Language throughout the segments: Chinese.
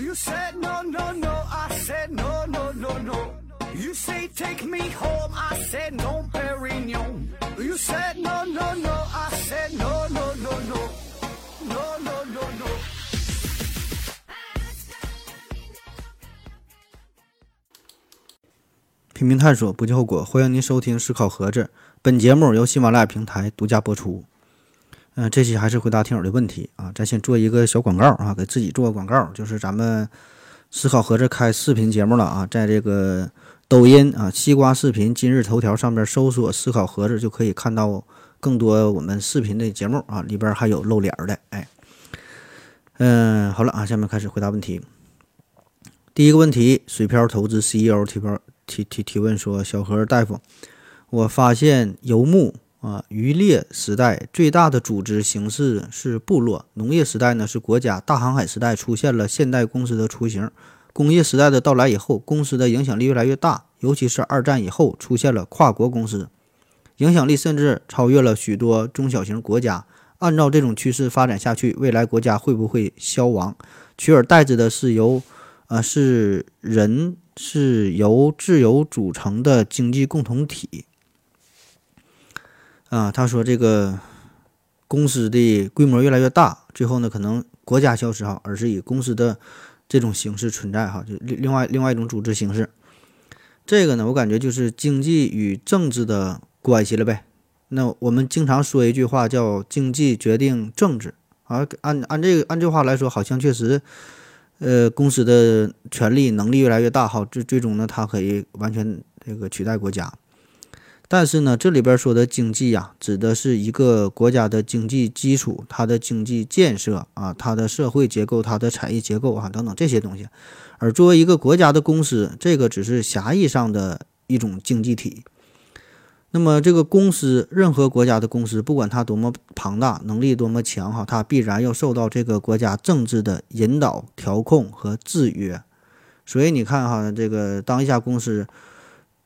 You said no, no, no. I said no, no, no, no. You say take me home. I said no, Perignon. You said no, no, no. I said no, no, no, no. No, no, no, no. 拼命探索，不计后果。欢迎您收听《思考盒子》，本节目由喜马拉雅平台独家播出。嗯、这期还是回答听友的问题啊。咱先做一个小广告啊，给自己做个广告，就是咱们思考盒子开视频节目了啊，在这个抖音啊、西瓜视频、今日头条上边搜索“思考盒子”，就可以看到更多我们视频的节目啊，里边还有露脸的。哎，嗯，好了啊，下面开始回答问题。第一个问题，水漂投资 CEO 提问提提提问说：“小何大夫，我发现游牧啊渔猎时代最大的组织形式是部落，农业时代呢是国家，大航海时代出现了现代公司的雏形，工业时代的到来以后，公司的影响力越来越大，尤其是二战以后出现了跨国公司，影响力甚至超越了许多中小型国家。按照这种趋势发展下去，未来国家会不会消亡？取而代之的是由啊，是人是由自由组成的经济共同体。啊，他说这个公司的规模越来越大，最后呢，可能国家消失哈，而是以公司的这种形式存在哈，就另另外另外一种组织形式。这个呢，我感觉就是经济与政治的关系了呗。那我们经常说一句话叫“经济决定政治”，啊，按按这个按这话来说，好像确实。呃，公司的权力能力越来越大，哈，最最终呢，它可以完全这个取代国家。但是呢，这里边说的经济呀，指的是一个国家的经济基础、它的经济建设啊、它的社会结构、它的产业结构啊等等这些东西。而作为一个国家的公司，这个只是狭义上的一种经济体。那么，这个公司，任何国家的公司，不管它多么庞大，能力多么强，哈，它必然要受到这个国家政治的引导、调控和制约。所以你看，哈，这个当一家公司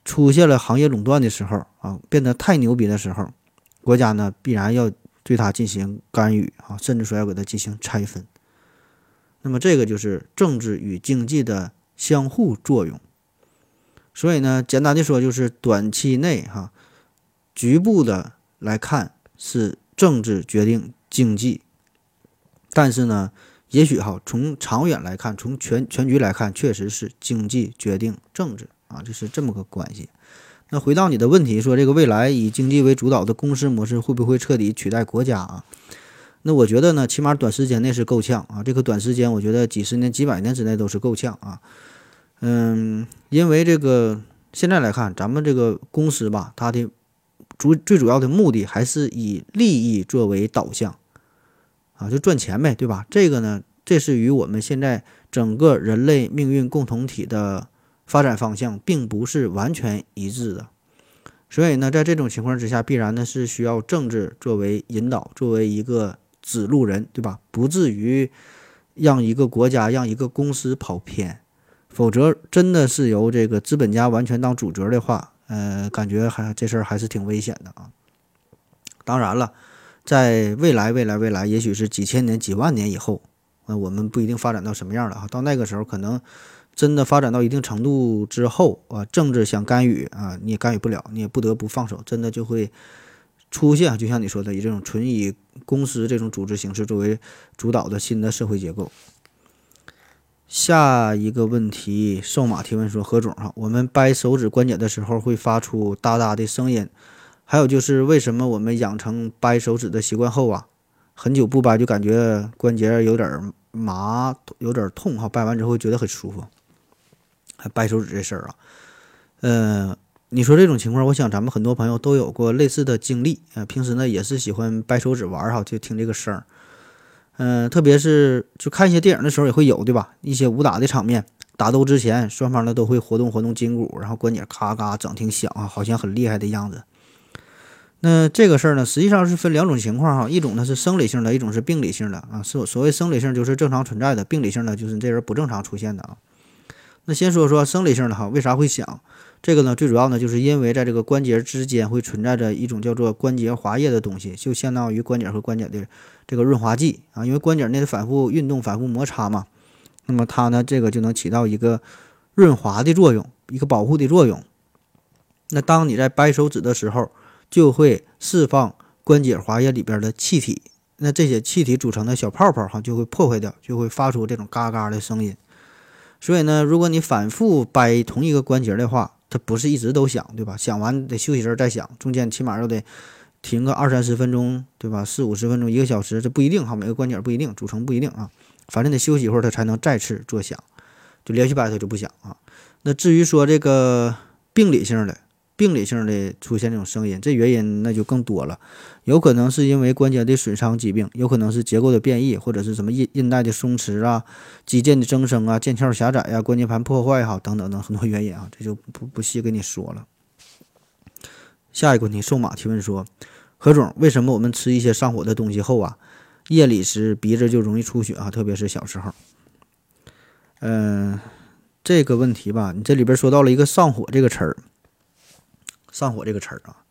出现了行业垄断的时候，啊，变得太牛逼的时候，国家呢必然要对它进行干预，啊，甚至说要给它进行拆分。那么，这个就是政治与经济的相互作用。所以呢，简单的说，就是短期内，哈。局部的来看是政治决定经济，但是呢，也许哈从长远来看，从全全局来看，确实是经济决定政治啊，就是这么个关系。那回到你的问题，说这个未来以经济为主导的公司模式会不会彻底取代国家啊？那我觉得呢，起码短时间内是够呛啊。这个短时间，我觉得几十年、几百年之内都是够呛啊。嗯，因为这个现在来看，咱们这个公司吧，它的主最主要的目的还是以利益作为导向，啊，就赚钱呗，对吧？这个呢，这是与我们现在整个人类命运共同体的发展方向并不是完全一致的。所以呢，在这种情况之下，必然呢是需要政治作为引导，作为一个指路人，对吧？不至于让一个国家、让一个公司跑偏，否则真的是由这个资本家完全当主角的话。呃，感觉还这事儿还是挺危险的啊。当然了，在未来、未来、未来，也许是几千年、几万年以后，呃，我们不一定发展到什么样了啊。到那个时候，可能真的发展到一定程度之后啊，政治想干预啊，你也干预不了，你也不得不放手，真的就会出现，就像你说的，以这种纯以公司这种组织形式作为主导的新的社会结构。下一个问题，瘦马提问说：“何总哈，我们掰手指关节的时候会发出哒哒的声音，还有就是为什么我们养成掰手指的习惯后啊，很久不掰就感觉关节有点麻，有点痛哈，掰完之后觉得很舒服。掰手指这事儿啊，呃，你说这种情况，我想咱们很多朋友都有过类似的经历啊，平时呢也是喜欢掰手指玩哈，就听这个声儿。”嗯，特别是就看一些电影的时候也会有，对吧？一些武打的场面，打斗之前，双方呢都会活动活动筋骨，然后关节咔咔整挺响啊，好像很厉害的样子。那这个事儿呢，实际上是分两种情况哈，一种呢是生理性的，一种是病理性的啊。所所谓生理性就是正常存在的，病理性的就是这人不正常出现的啊。那先说说生理性的哈，为啥会响？这个呢，最主要呢，就是因为在这个关节之间会存在着一种叫做关节滑液的东西，就相当于关节和关节的这个润滑剂啊。因为关节内的反复运动、反复摩擦嘛，那么它呢，这个就能起到一个润滑的作用，一个保护的作用。那当你在掰手指的时候，就会释放关节滑液里边的气体，那这些气体组成的小泡泡哈，就会破坏掉，就会发出这种嘎嘎的声音。所以呢，如果你反复掰同一个关节的话，它不是一直都响，对吧？响完得休息阵再响，中间起码要得停个二三十分钟，对吧？四五十分钟，一个小时，这不一定哈，每个关节不一定，组成不一定啊。反正得休息一会儿，它才能再次作响，就连续掰它就不响啊。那至于说这个病理性的。病理性的出现这种声音，这原因那就更多了，有可能是因为关节的损伤疾病，有可能是结构的变异，或者是什么韧韧带的松弛啊、肌腱的增生啊、腱鞘狭窄啊、关节盘破坏哈等等等很多原因啊，这就不不细跟你说了。下一个问题，瘦马提问说：何总，为什么我们吃一些上火的东西后啊，夜里时鼻子就容易出血啊？特别是小时候。嗯，这个问题吧，你这里边说到了一个上火这个词儿。上火这个词儿啊，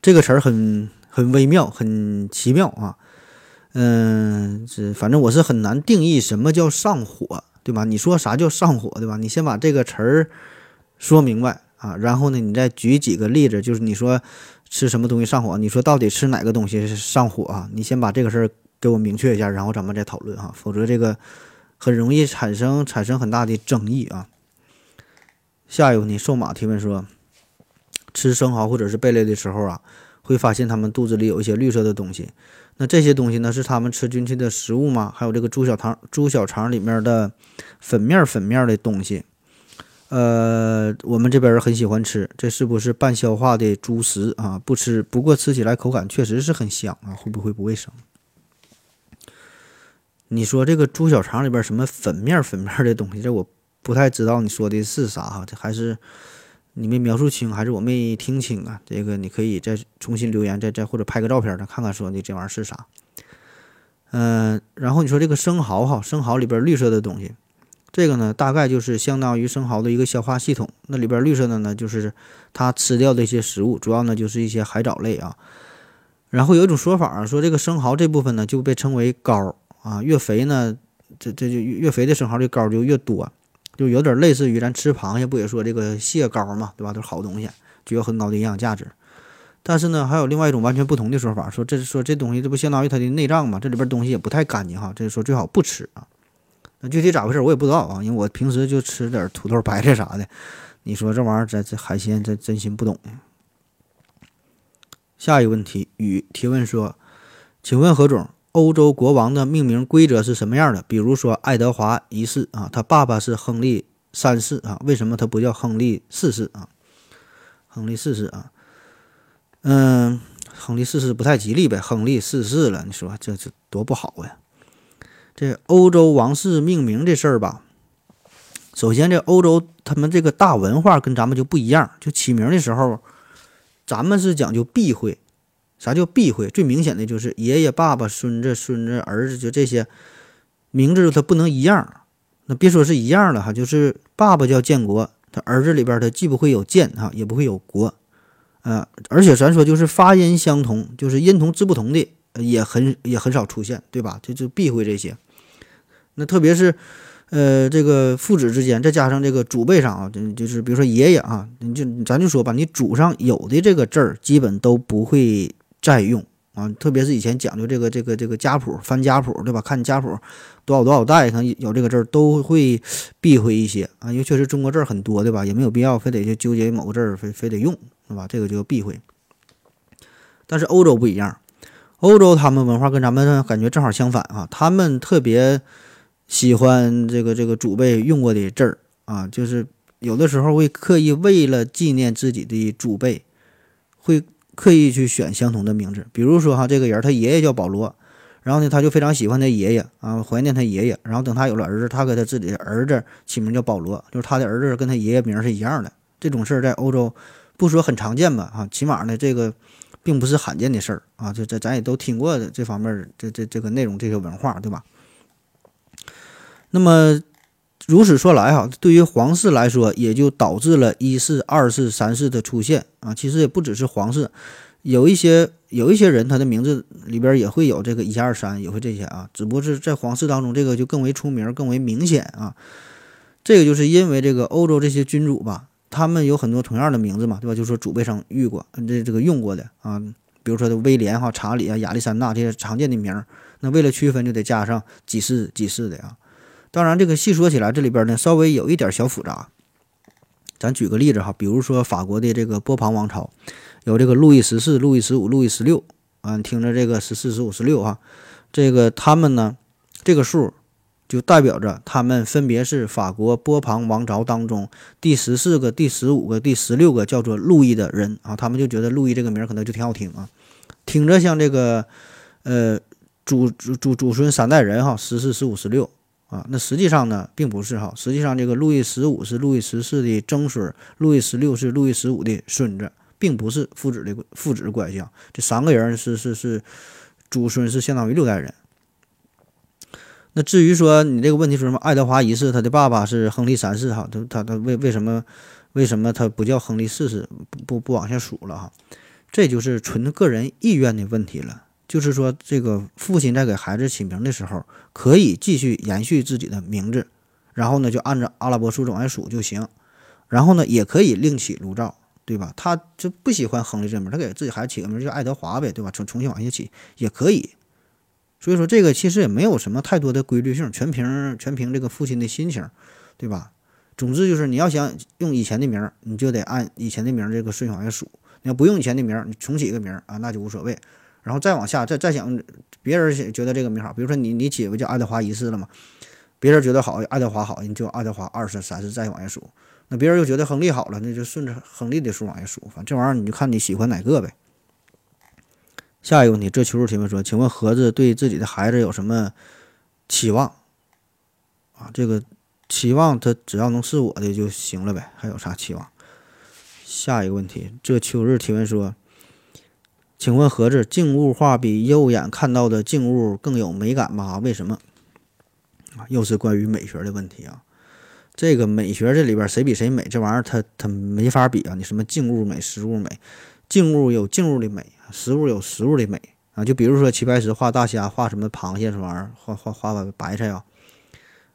这个词儿很很微妙，很奇妙啊。嗯，这反正我是很难定义什么叫上火，对吧？你说啥叫上火，对吧？你先把这个词儿说明白啊，然后呢，你再举几个例子，就是你说吃什么东西上火，你说到底吃哪个东西上火啊？你先把这个事儿给我明确一下，然后咱们再讨论哈，否则这个很容易产生产生很大的争议啊。下一个问题，瘦马提问说。吃生蚝或者是贝类的时候啊，会发现它们肚子里有一些绿色的东西。那这些东西呢，是它们吃进去的食物吗？还有这个猪小肠、猪小肠里面的粉面、粉面的东西。呃，我们这边人很喜欢吃，这是不是半消化的猪食啊？不吃，不过吃起来口感确实是很香啊。会不会不卫生？你说这个猪小肠里边什么粉面、粉面的东西，这我不太知道你说的是啥哈？这还是。你没描述清，还是我没听清啊？这个你可以再重新留言，再再或者拍个照片，咱看看说的这玩意儿是啥。嗯，然后你说这个生蚝哈，生蚝里边绿色的东西，这个呢大概就是相当于生蚝的一个消化系统。那里边绿色的呢，就是它吃掉的一些食物，主要呢就是一些海藻类啊。然后有一种说法啊，说这个生蚝这部分呢就被称为膏啊，越肥呢，这这就越肥的生蚝这膏就越多。就有点类似于咱吃螃蟹，不也说这个蟹膏嘛，对吧？都是好东西，具有很高的营养价值。但是呢，还有另外一种完全不同的说法，说这说这东西这不相当于它的内脏嘛？这里边东西也不太干净哈，这说最好不吃啊。那具体咋回事我也不知道啊，因为我平时就吃点土豆、白菜啥的。你说这玩意儿，这这海鲜，这真心不懂。下一个问题，雨提问说，请问何总？欧洲国王的命名规则是什么样的？比如说爱德华一世啊，他爸爸是亨利三世啊，为什么他不叫亨利四世啊？亨利四世啊，嗯，亨利四世不太吉利呗，亨利四世了，你说这这多不好呀？这欧洲王室命名这事儿吧，首先这欧洲他们这个大文化跟咱们就不一样，就起名的时候，咱们是讲究避讳。啥叫避讳？最明显的就是爷爷、爸爸、孙子、孙子、儿子，就这些名字，它不能一样。那别说是一样了哈，就是爸爸叫建国，他儿子里边他既不会有建哈，也不会有国，呃，而且咱说就是发音相同，就是音同字不同的也很也很少出现，对吧？就就避讳这些。那特别是呃这个父子之间，再加上这个祖辈上啊，就就是比如说爷爷啊，你就咱就说吧，你祖上有的这个字儿，基本都不会。再用啊，特别是以前讲究这个这个这个家谱翻家谱，对吧？看家谱多少多少代，看有这个字儿都会避讳一些啊，因为确实中国字儿很多，对吧？也没有必要非得去纠结某个字儿，非非得用，对吧？这个就避讳。但是欧洲不一样，欧洲他们文化跟咱们感觉正好相反啊，他们特别喜欢这个这个祖辈用过的字儿啊，就是有的时候会刻意为了纪念自己的祖辈，会。刻意去选相同的名字，比如说哈，这个人他爷爷叫保罗，然后呢，他就非常喜欢他爷爷啊，怀念他爷爷，然后等他有了儿子，他给他自己的儿子起名叫保罗，就是他的儿子跟他爷爷名是一样的。这种事儿在欧洲不说很常见吧，啊，起码呢，这个并不是罕见的事儿啊，这这咱也都听过的这方面这这这个内容这些文化，对吧？那么。如此说来哈，对于皇室来说，也就导致了一世、二世、三世的出现啊。其实也不只是皇室，有一些有一些人，他的名字里边也会有这个一二三，也会这些啊，只不过是在皇室当中，这个就更为出名，更为明显啊。这个就是因为这个欧洲这些君主吧，他们有很多同样的名字嘛，对吧？就说祖辈上遇过这这个用过的啊，比如说威廉哈、查理啊、亚历山大这些常见的名儿，那为了区分就得加上几世几世的啊。当然，这个细说起来，这里边呢稍微有一点小复杂。咱举个例子哈，比如说法国的这个波旁王朝，有这个路易十四、路易十五、路易十六啊，听着这个十四、十五、十六哈，这个他们呢，这个数就代表着他们分别是法国波旁王朝当中第十四个、第十五个、第十六个叫做路易的人啊，他们就觉得路易这个名可能就挺好听啊，听着像这个呃祖祖祖祖孙三代人哈，十四、十五、十六。啊，那实际上呢，并不是哈。实际上，这个路易十五是路易十四的曾孙，路易十六是路易十五的孙子，并不是父子的父子关系啊。这三个人是是是祖孙，是相当于六代人。那至于说你这个问题说什么，爱德华一世他的爸爸是亨利三世哈，他他他为为什么为什么他不叫亨利四世？不不不往下数了哈，这就是纯个人意愿的问题了。就是说，这个父亲在给孩子起名的时候，可以继续延续自己的名字，然后呢，就按照阿拉伯数字往下数就行。然后呢，也可以另起炉灶，对吧？他就不喜欢亨利这名，他给自己孩子起个名叫爱德华呗，对吧？重重新往下起也可以。所以说，这个其实也没有什么太多的规律性，全凭全凭这个父亲的心情，对吧？总之就是，你要想用以前的名，你就得按以前的名这个顺序往下数；你要不用以前的名，你重起一个名啊，那就无所谓。然后再往下，再再想别人觉得这个名好，比如说你你姐夫叫爱德华一世了嘛，别人觉得好，爱德华好，你就爱德华二世、三世再往下数。那别人又觉得亨利好了，那就顺着亨利的数往下数。反正这玩意儿你就看你喜欢哪个呗。下一个问题，这求助提问说，请问盒子对自己的孩子有什么期望？啊，这个期望他只要能是我的就行了呗，还有啥期望？下一个问题，这秋日提问说。请问盒子，静物画比肉眼看到的静物更有美感吗？为什么？啊，又是关于美学的问题啊。这个美学这里边谁比谁美？这玩意儿它它没法比啊。你什么静物美、实物美？静物有静物的美，实物有实物的美啊。就比如说齐白石画大虾，画什么螃蟹这玩意儿，画画画白菜啊。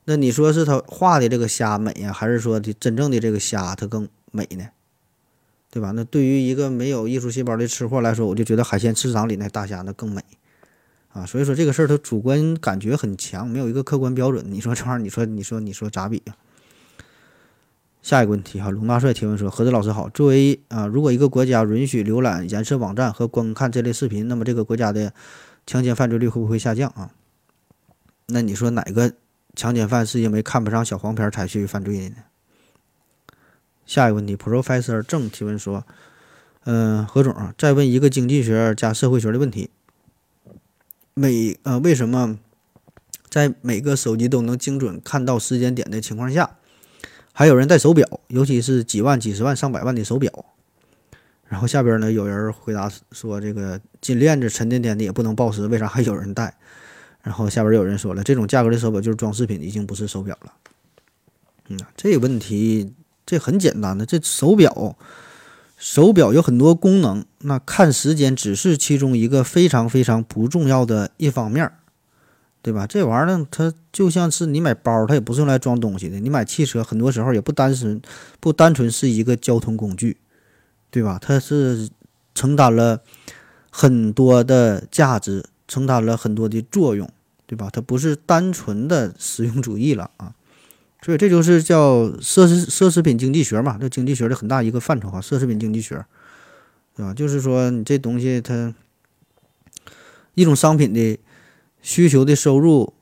那你说是他画的这个虾美呀，还是说的真正的这个虾它更美呢？对吧？那对于一个没有艺术细胞的吃货来说，我就觉得海鲜市场里那大虾那更美啊。所以说这个事儿它主观感觉很强，没有一个客观标准。你说这玩意儿，你说你说你说咋比啊？下一个问题哈，龙大帅提问说：何子老师好，作为啊，如果一个国家允许浏览颜色网站和观看这类视频，那么这个国家的强奸犯罪率会不会下降啊？那你说哪个强奸犯是因为看不上小黄片才去犯罪的呢？下一个问题，Professor 郑提问说：“嗯，何总啊，再问一个经济学加社会学的问题。每呃，为什么在每个手机都能精准看到时间点的情况下，还有人戴手表，尤其是几万、几十万、上百万的手表？然后下边呢，有人回答说：这个金链子沉甸甸的也不能报时，为啥还有人戴？然后下边有人说了，这种价格的手表就是装饰品，已经不是手表了。嗯，这个问题。”这很简单的，这手表，手表有很多功能，那看时间只是其中一个非常非常不重要的一方面，对吧？这玩意儿呢，它就像是你买包，它也不是用来装东西的；你买汽车，很多时候也不单纯不单纯是一个交通工具，对吧？它是承担了很多的价值，承担了很多的作用，对吧？它不是单纯的实用主义了啊。所以这就是叫奢侈奢侈品经济学嘛，这经济学的很大一个范畴啊，奢侈品经济学，对吧？就是说你这东西它一种商品的需求的收入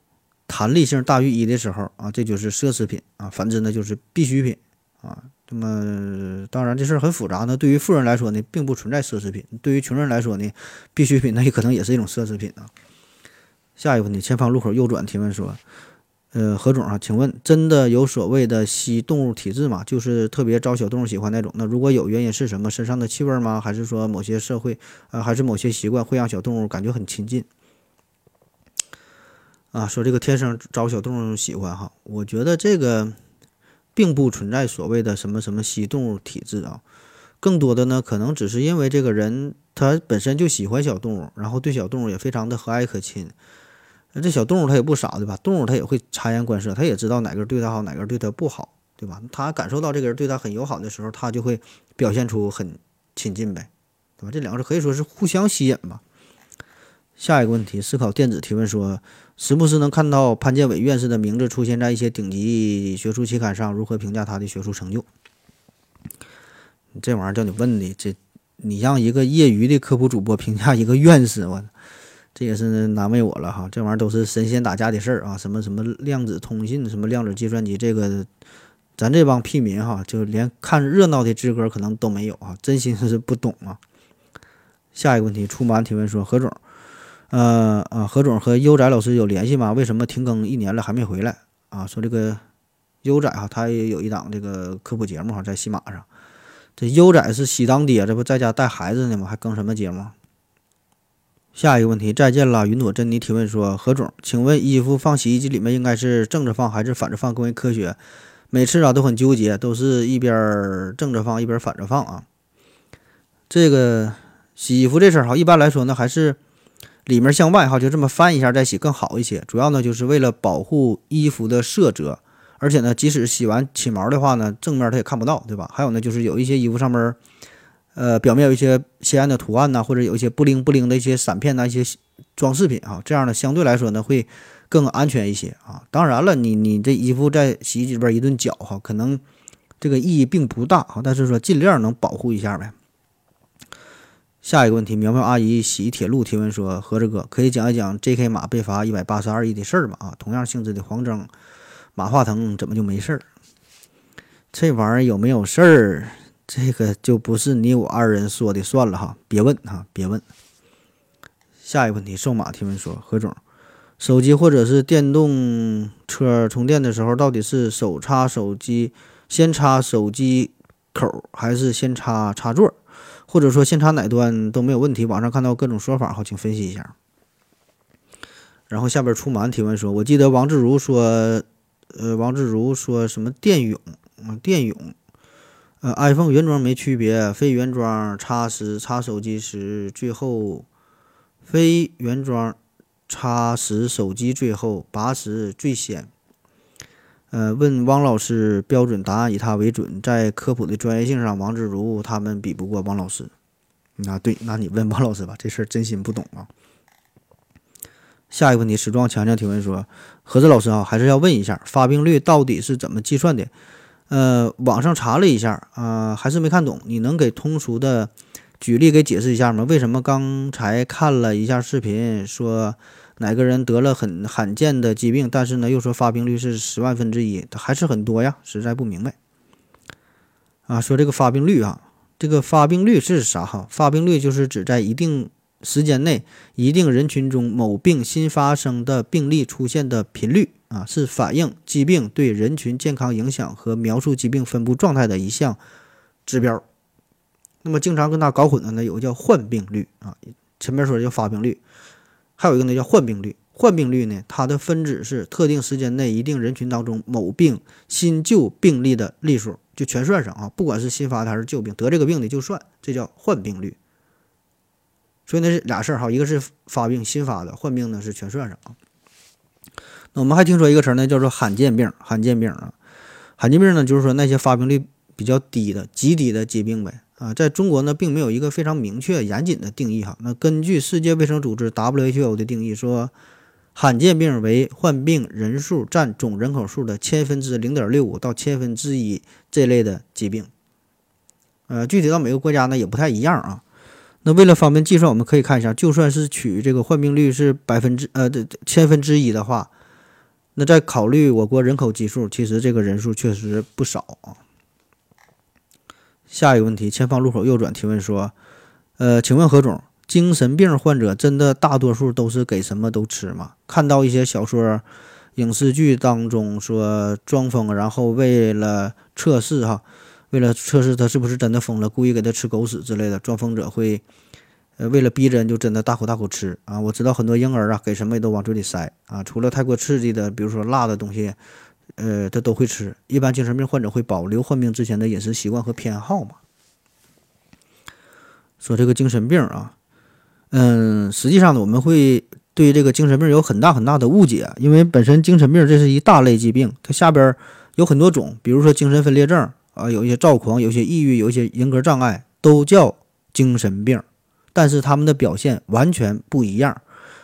弹力性大于一的时候啊，这就是奢侈品啊，反之呢就是必需品啊。那么当然这事儿很复杂呢，对于富人来说呢，并不存在奢侈品；对于穷人来说呢，必需品那也可能也是一种奢侈品啊。下一个问题，前方路口右转提问说。呃，何总啊，请问真的有所谓的吸动物体质吗？就是特别招小动物喜欢那种。那如果有原因是什么？身上的气味吗？还是说某些社会，呃，还是某些习惯会让小动物感觉很亲近？啊，说这个天生招小动物喜欢哈，我觉得这个并不存在所谓的什么什么吸动物体质啊。更多的呢，可能只是因为这个人他本身就喜欢小动物，然后对小动物也非常的和蔼可亲。那这小动物它也不傻，对吧？动物它也会察言观色，它也知道哪个对它好，哪个对它不好，对吧？它感受到这个人对它很友好的时候，它就会表现出很亲近呗，对吧？这两个是可以说是互相吸引吧。下一个问题，思考电子提问说，时不时能看到潘建伟院士的名字出现在一些顶级学术期刊上，如何评价他的学术成就？这玩意儿叫你问的，这你让一个业余的科普主播评价一个院士，我这也是难为我了哈。这玩意儿都是神仙打架的事儿啊，什么什么量子通信，什么量子计算机，这个咱这帮屁民哈，就连看热闹的资格可能都没有啊，真心是不懂啊。下一个问题，出马提问说，何总，呃啊，何总和优仔老师有联系吗？为什么停更一年了还没回来啊？说这个优仔哈，他也有一档这个科普节目哈，在喜马上。这优仔是喜当爹，这不在家带孩子呢吗？还更什么节目？下一个问题，再见了，云朵珍妮提问说：何总，请问衣服放洗衣机里面应该是正着放还是反着放更为科学？每次啊都很纠结，都是一边正着放一边反着放啊。这个洗衣服这事儿哈，一般来说呢还是里面向外哈，就这么翻一下再洗更好一些。主要呢就是为了保护衣服的色泽。而且呢，即使洗完起毛的话呢，正面它也看不到，对吧？还有呢，就是有一些衣服上面，呃，表面有一些鲜艳的图案呐，或者有一些不灵不灵的一些闪片呐，一些装饰品啊，这样呢，相对来说呢，会更安全一些啊。当然了，你你这衣服在洗衣机里边一顿搅哈，可能这个意义并不大啊，但是说尽量能保护一下呗。下一个问题，苗苗阿姨洗铁路提问说：何志哥，可以讲一讲 J.K. 马被罚一百八十二亿的事儿吗？啊，同样性质的黄峥。马化腾怎么就没事儿？这玩意儿有没有事儿？这个就不是你我二人说的算了哈，别问哈，别问。下一个问题，瘦马提问说：何总，手机或者是电动车充电的时候，到底是手插手机，先插手机口，还是先插插座？或者说先插哪端都没有问题？网上看到各种说法，好，请分析一下。然后下边出马提问说：我记得王自如说。呃，王自如说什么电泳啊？电泳，呃，iPhone 原装没区别，非原装插时插手机时最后，非原装插时手机最后，拔时最先。呃，问汪老师标准答案，以他为准，在科普的专业性上，王自如他们比不过汪老师。那，对，那你问汪老师吧，这事儿真心不懂啊。下一个问题，时装强强提问说：“何子老师啊，还是要问一下，发病率到底是怎么计算的？呃，网上查了一下啊，还是没看懂。你能给通俗的举例给解释一下吗？为什么刚才看了一下视频，说哪个人得了很罕见的疾病，但是呢又说发病率是十万分之一，还是很多呀？实在不明白。啊，说这个发病率啊，这个发病率是啥哈？发病率就是指在一定。”时间内，一定人群中某病新发生的病例出现的频率啊，是反映疾病对人群健康影响和描述疾病分布状态的一项指标。那么，经常跟它搞混的呢，有个叫患病率啊，前面说的叫发病率，还有一个呢叫患病率。患病率呢，它的分子是特定时间内一定人群当中某病新旧病例的例数，就全算上啊，不管是新发的还是旧病，得这个病的就算，这叫患病率。所以那是俩事儿哈，一个是发病新发的，患病呢是全算上啊。我们还听说一个词儿呢，叫做罕见病。罕见病啊，罕见病呢就是说那些发病率比较低的、极低的疾病呗啊。在中国呢，并没有一个非常明确、严谨的定义哈。那根据世界卫生组织 WHO 的定义说，罕见病为患病人数占总人口数的千分之零点六五到千分之一这类的疾病。呃，具体到每个国家呢也不太一样啊。那为了方便计算，我们可以看一下，就算是取这个患病率是百分之呃的千分之一的话，那在考虑我国人口基数，其实这个人数确实不少啊。下一个问题，前方路口右转提问说，呃，请问何总，精神病患者真的大多数都是给什么都吃吗？看到一些小说、影视剧当中说装疯，然后为了测试哈。为了测试他是不是真的疯了，故意给他吃狗屎之类的，装疯者会，呃，为了逼真就真的大口大口吃啊！我知道很多婴儿啊，给什么也都往嘴里塞啊，除了太过刺激的，比如说辣的东西，呃，他都会吃。一般精神病患者会保留患病之前的饮食习惯和偏好嘛？说这个精神病啊，嗯，实际上呢，我们会对这个精神病有很大很大的误解，因为本身精神病这是一大类疾病，它下边有很多种，比如说精神分裂症啊，有一些躁狂，有些抑郁，有一些人格障碍，都叫精神病，但是他们的表现完全不一样。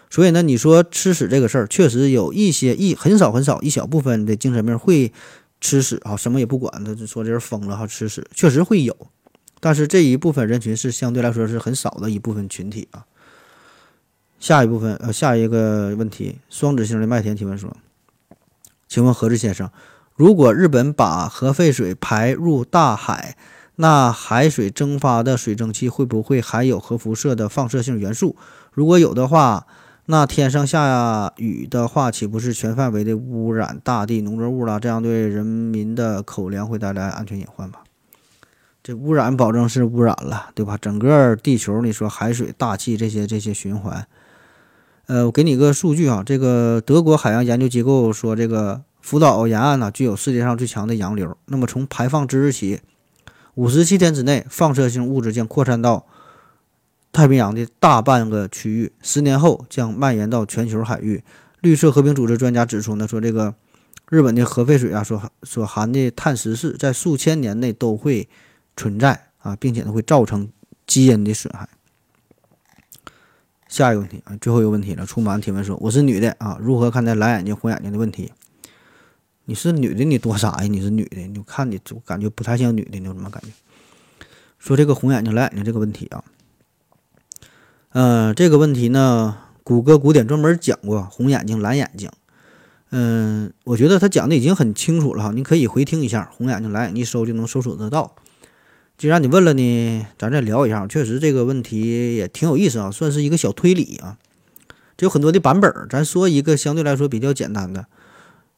所以呢，你说吃屎这个事儿，确实有一些一很少很少一小部分的精神病会吃屎啊，什么也不管，他就说这人疯了哈，吃屎确实会有，但是这一部分人群是相对来说是很少的一部分群体啊。下一部分呃，下一个问题，双子星的麦田提问说，请问何志先生，如果日本把核废水排入大海，那海水蒸发的水蒸气会不会含有核辐射的放射性元素？如果有的话，那天上下雨的话，岂不是全范围的污染大地农作物了？这样对人民的口粮会带来安全隐患吧？这污染保证是污染了，对吧？整个地球，你说海水、大气这些这些循环，呃，我给你个数据啊，这个德国海洋研究机构说，这个福岛沿岸呢具有世界上最强的洋流。那么从排放之日起，五十七天之内，放射性物质将扩散到。太平洋的大半个区域，十年后将蔓延到全球海域。绿色和平组织专家指出呢，说这个日本的核废水啊，所所含的碳十四在数千年内都会存在啊，并且呢会造成基因的损害。下一个问题啊，最后一个问题了。出马提问说：“我是女的啊，如何看待蓝眼睛、红眼睛的问题？”你是女的，你多傻呀？你是女的，你看你就感觉不太像女的，你有什么感觉？说这个红眼睛、蓝眼睛这个问题啊。嗯，这个问题呢，谷歌古典专门讲过红眼睛、蓝眼睛。嗯，我觉得他讲的已经很清楚了哈，你可以回听一下红眼睛、蓝眼睛，一搜就能搜索得到。既然你问了呢，咱再聊一下，确实这个问题也挺有意思啊，算是一个小推理啊。这有很多的版本，咱说一个相对来说比较简单的。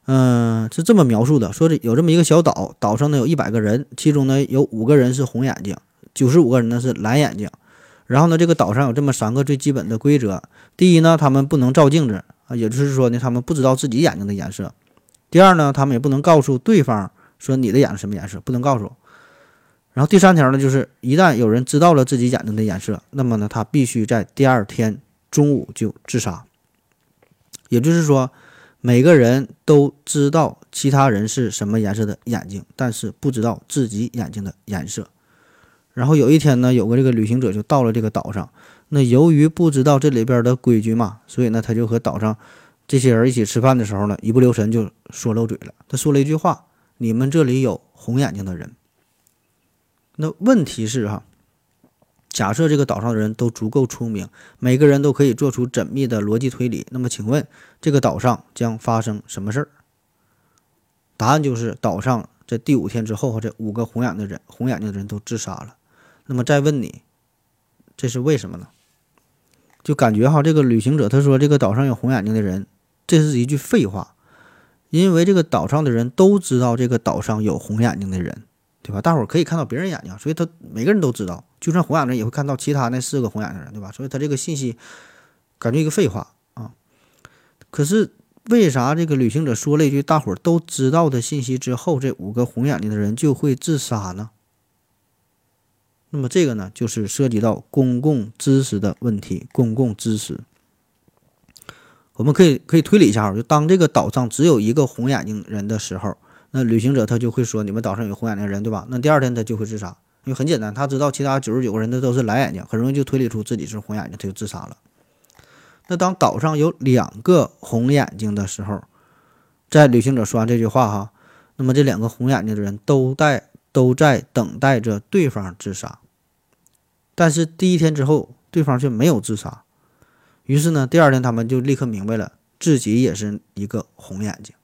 嗯，是这么描述的：说这有这么一个小岛，岛上呢有一百个人，其中呢有五个人是红眼睛，九十五个人呢是蓝眼睛。然后呢，这个岛上有这么三个最基本的规则：第一呢，他们不能照镜子啊，也就是说呢，他们不知道自己眼睛的颜色；第二呢，他们也不能告诉对方说你的眼睛什么颜色，不能告诉。然后第三条呢，就是一旦有人知道了自己眼睛的颜色，那么呢，他必须在第二天中午就自杀。也就是说，每个人都知道其他人是什么颜色的眼睛，但是不知道自己眼睛的颜色。然后有一天呢，有个这个旅行者就到了这个岛上。那由于不知道这里边的规矩嘛，所以呢，他就和岛上这些人一起吃饭的时候呢，一不留神就说漏嘴了。他说了一句话：“你们这里有红眼睛的人。”那问题是哈，假设这个岛上的人都足够聪明，每个人都可以做出缜密的逻辑推理，那么请问这个岛上将发生什么事儿？答案就是岛上在第五天之后，这五个红眼的人、红眼睛的人都自杀了。那么再问你，这是为什么呢？就感觉哈，这个旅行者他说这个岛上有红眼睛的人，这是一句废话，因为这个岛上的人都知道这个岛上有红眼睛的人，对吧？大伙儿可以看到别人眼睛，所以他每个人都知道，就算红眼睛也会看到其他那四个红眼睛人，对吧？所以他这个信息感觉一个废话啊。可是为啥这个旅行者说了一句大伙儿都知道的信息之后，这五个红眼睛的人就会自杀呢？那么这个呢，就是涉及到公共知识的问题。公共知识，我们可以可以推理一下，就当这个岛上只有一个红眼睛人的时候，那旅行者他就会说：“你们岛上有红眼睛人，对吧？”那第二天他就会自杀，因为很简单，他知道其他九十九个人的都是蓝眼睛，很容易就推理出自己是红眼睛，他就自杀了。那当岛上有两个红眼睛的时候，在旅行者说完这句话哈，那么这两个红眼睛的人都在都在等待着对方自杀。但是第一天之后，对方却没有自杀，于是呢，第二天他们就立刻明白了自己也是一个红眼睛，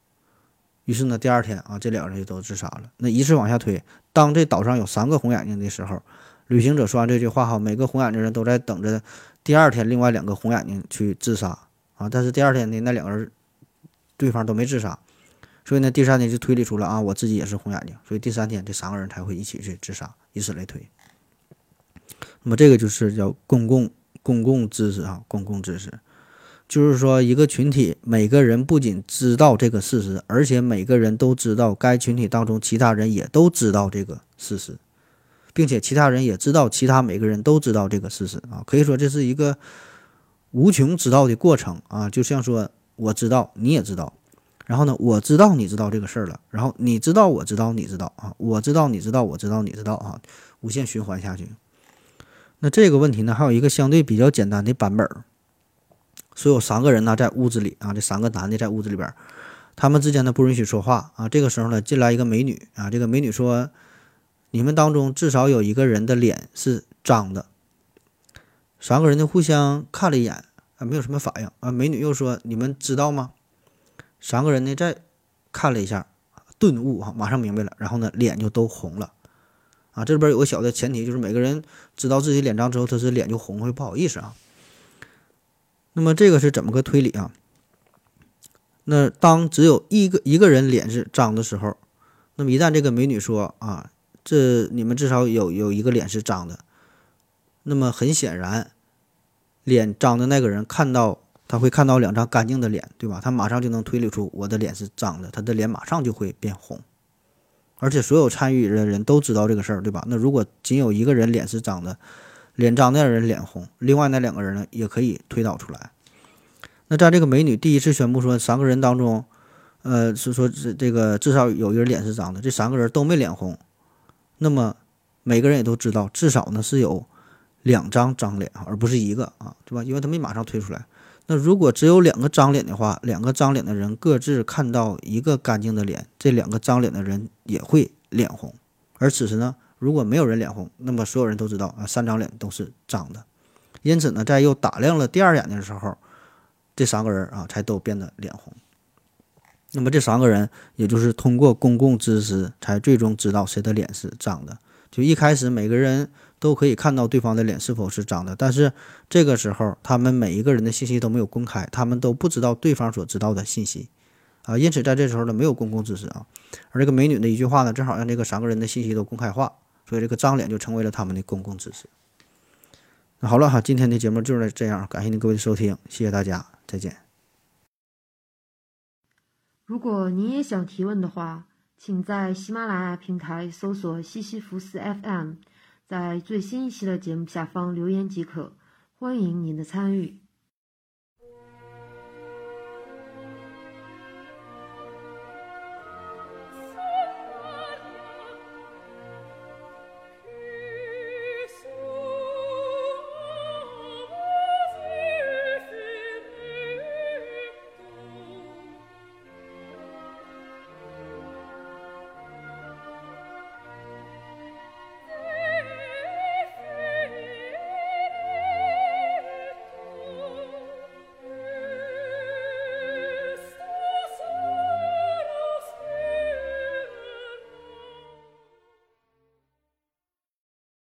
于是呢，第二天啊，这两个人就都自杀了。那依次往下推，当这岛上有三个红眼睛的时候，旅行者说完这句话哈，每个红眼睛人都在等着第二天另外两个红眼睛去自杀啊。但是第二天的那两个人，对方都没自杀，所以呢，第三天就推理出了啊，我自己也是红眼睛，所以第三天这三个人才会一起去自杀，以此类推。那么这个就是叫公共公共知识啊，公共知识，就是说一个群体每个人不仅知道这个事实，而且每个人都知道该群体当中其他人也都知道这个事实。并且其他人也知道，其他每个人都知道这个事实啊。可以说这是一个无穷知道的过程啊，就像说我知道，你也知道。然后呢，我知道你知道这个事儿了，然后你知道我知道你知道啊，我知道你知道我知道你知道啊，无限循环下去。那这个问题呢，还有一个相对比较简单的版本儿。所有三个人呢在屋子里啊，这三个男的在屋子里边，他们之间呢不允许说话啊。这个时候呢，进来一个美女啊，这个美女说：“你们当中至少有一个人的脸是脏的。”三个人呢互相看了一眼啊，没有什么反应啊。美女又说：“你们知道吗？”三个人呢，再看了一下，顿悟哈，马上明白了，然后呢，脸就都红了，啊，这里边有个小的前提，就是每个人知道自己脸脏之后，他是脸就红，会不好意思啊。那么这个是怎么个推理啊？那当只有一个一个人脸是脏的时候，那么一旦这个美女说啊，这你们至少有有一个脸是脏的，那么很显然，脸脏的那个人看到。他会看到两张干净的脸，对吧？他马上就能推理出我的脸是脏的，他的脸马上就会变红，而且所有参与的人都知道这个事儿，对吧？那如果仅有一个人脸是脏的，脸脏的人脸红，另外那两个人呢也可以推导出来。那在这个美女第一次宣布说三个人当中，呃，是说这这个至少有一个人脸是脏的，这三个人都没脸红，那么每个人也都知道，至少呢是有两张脏脸而不是一个啊，对吧？因为他没马上推出来。那如果只有两个脏脸的话，两个脏脸的人各自看到一个干净的脸，这两个脏脸的人也会脸红。而此时呢，如果没有人脸红，那么所有人都知道啊，三张脸都是脏的。因此呢，在又打量了第二眼的时候，这三个人啊才都变得脸红。那么这三个人也就是通过公共知识才最终知道谁的脸是脏的。就一开始每个人。都可以看到对方的脸是否是脏的，但是这个时候他们每一个人的信息都没有公开，他们都不知道对方所知道的信息，啊，因此在这时候呢没有公共知识啊，而这个美女的一句话呢，正好让这个三个人的信息都公开化，所以这个脏脸就成为了他们的公共知识。那好了哈，今天的节目就是这样，感谢您各位的收听，谢谢大家，再见。如果您也想提问的话，请在喜马拉雅平台搜索西西弗斯 FM。在最新一期的节目下方留言即可，欢迎您的参与。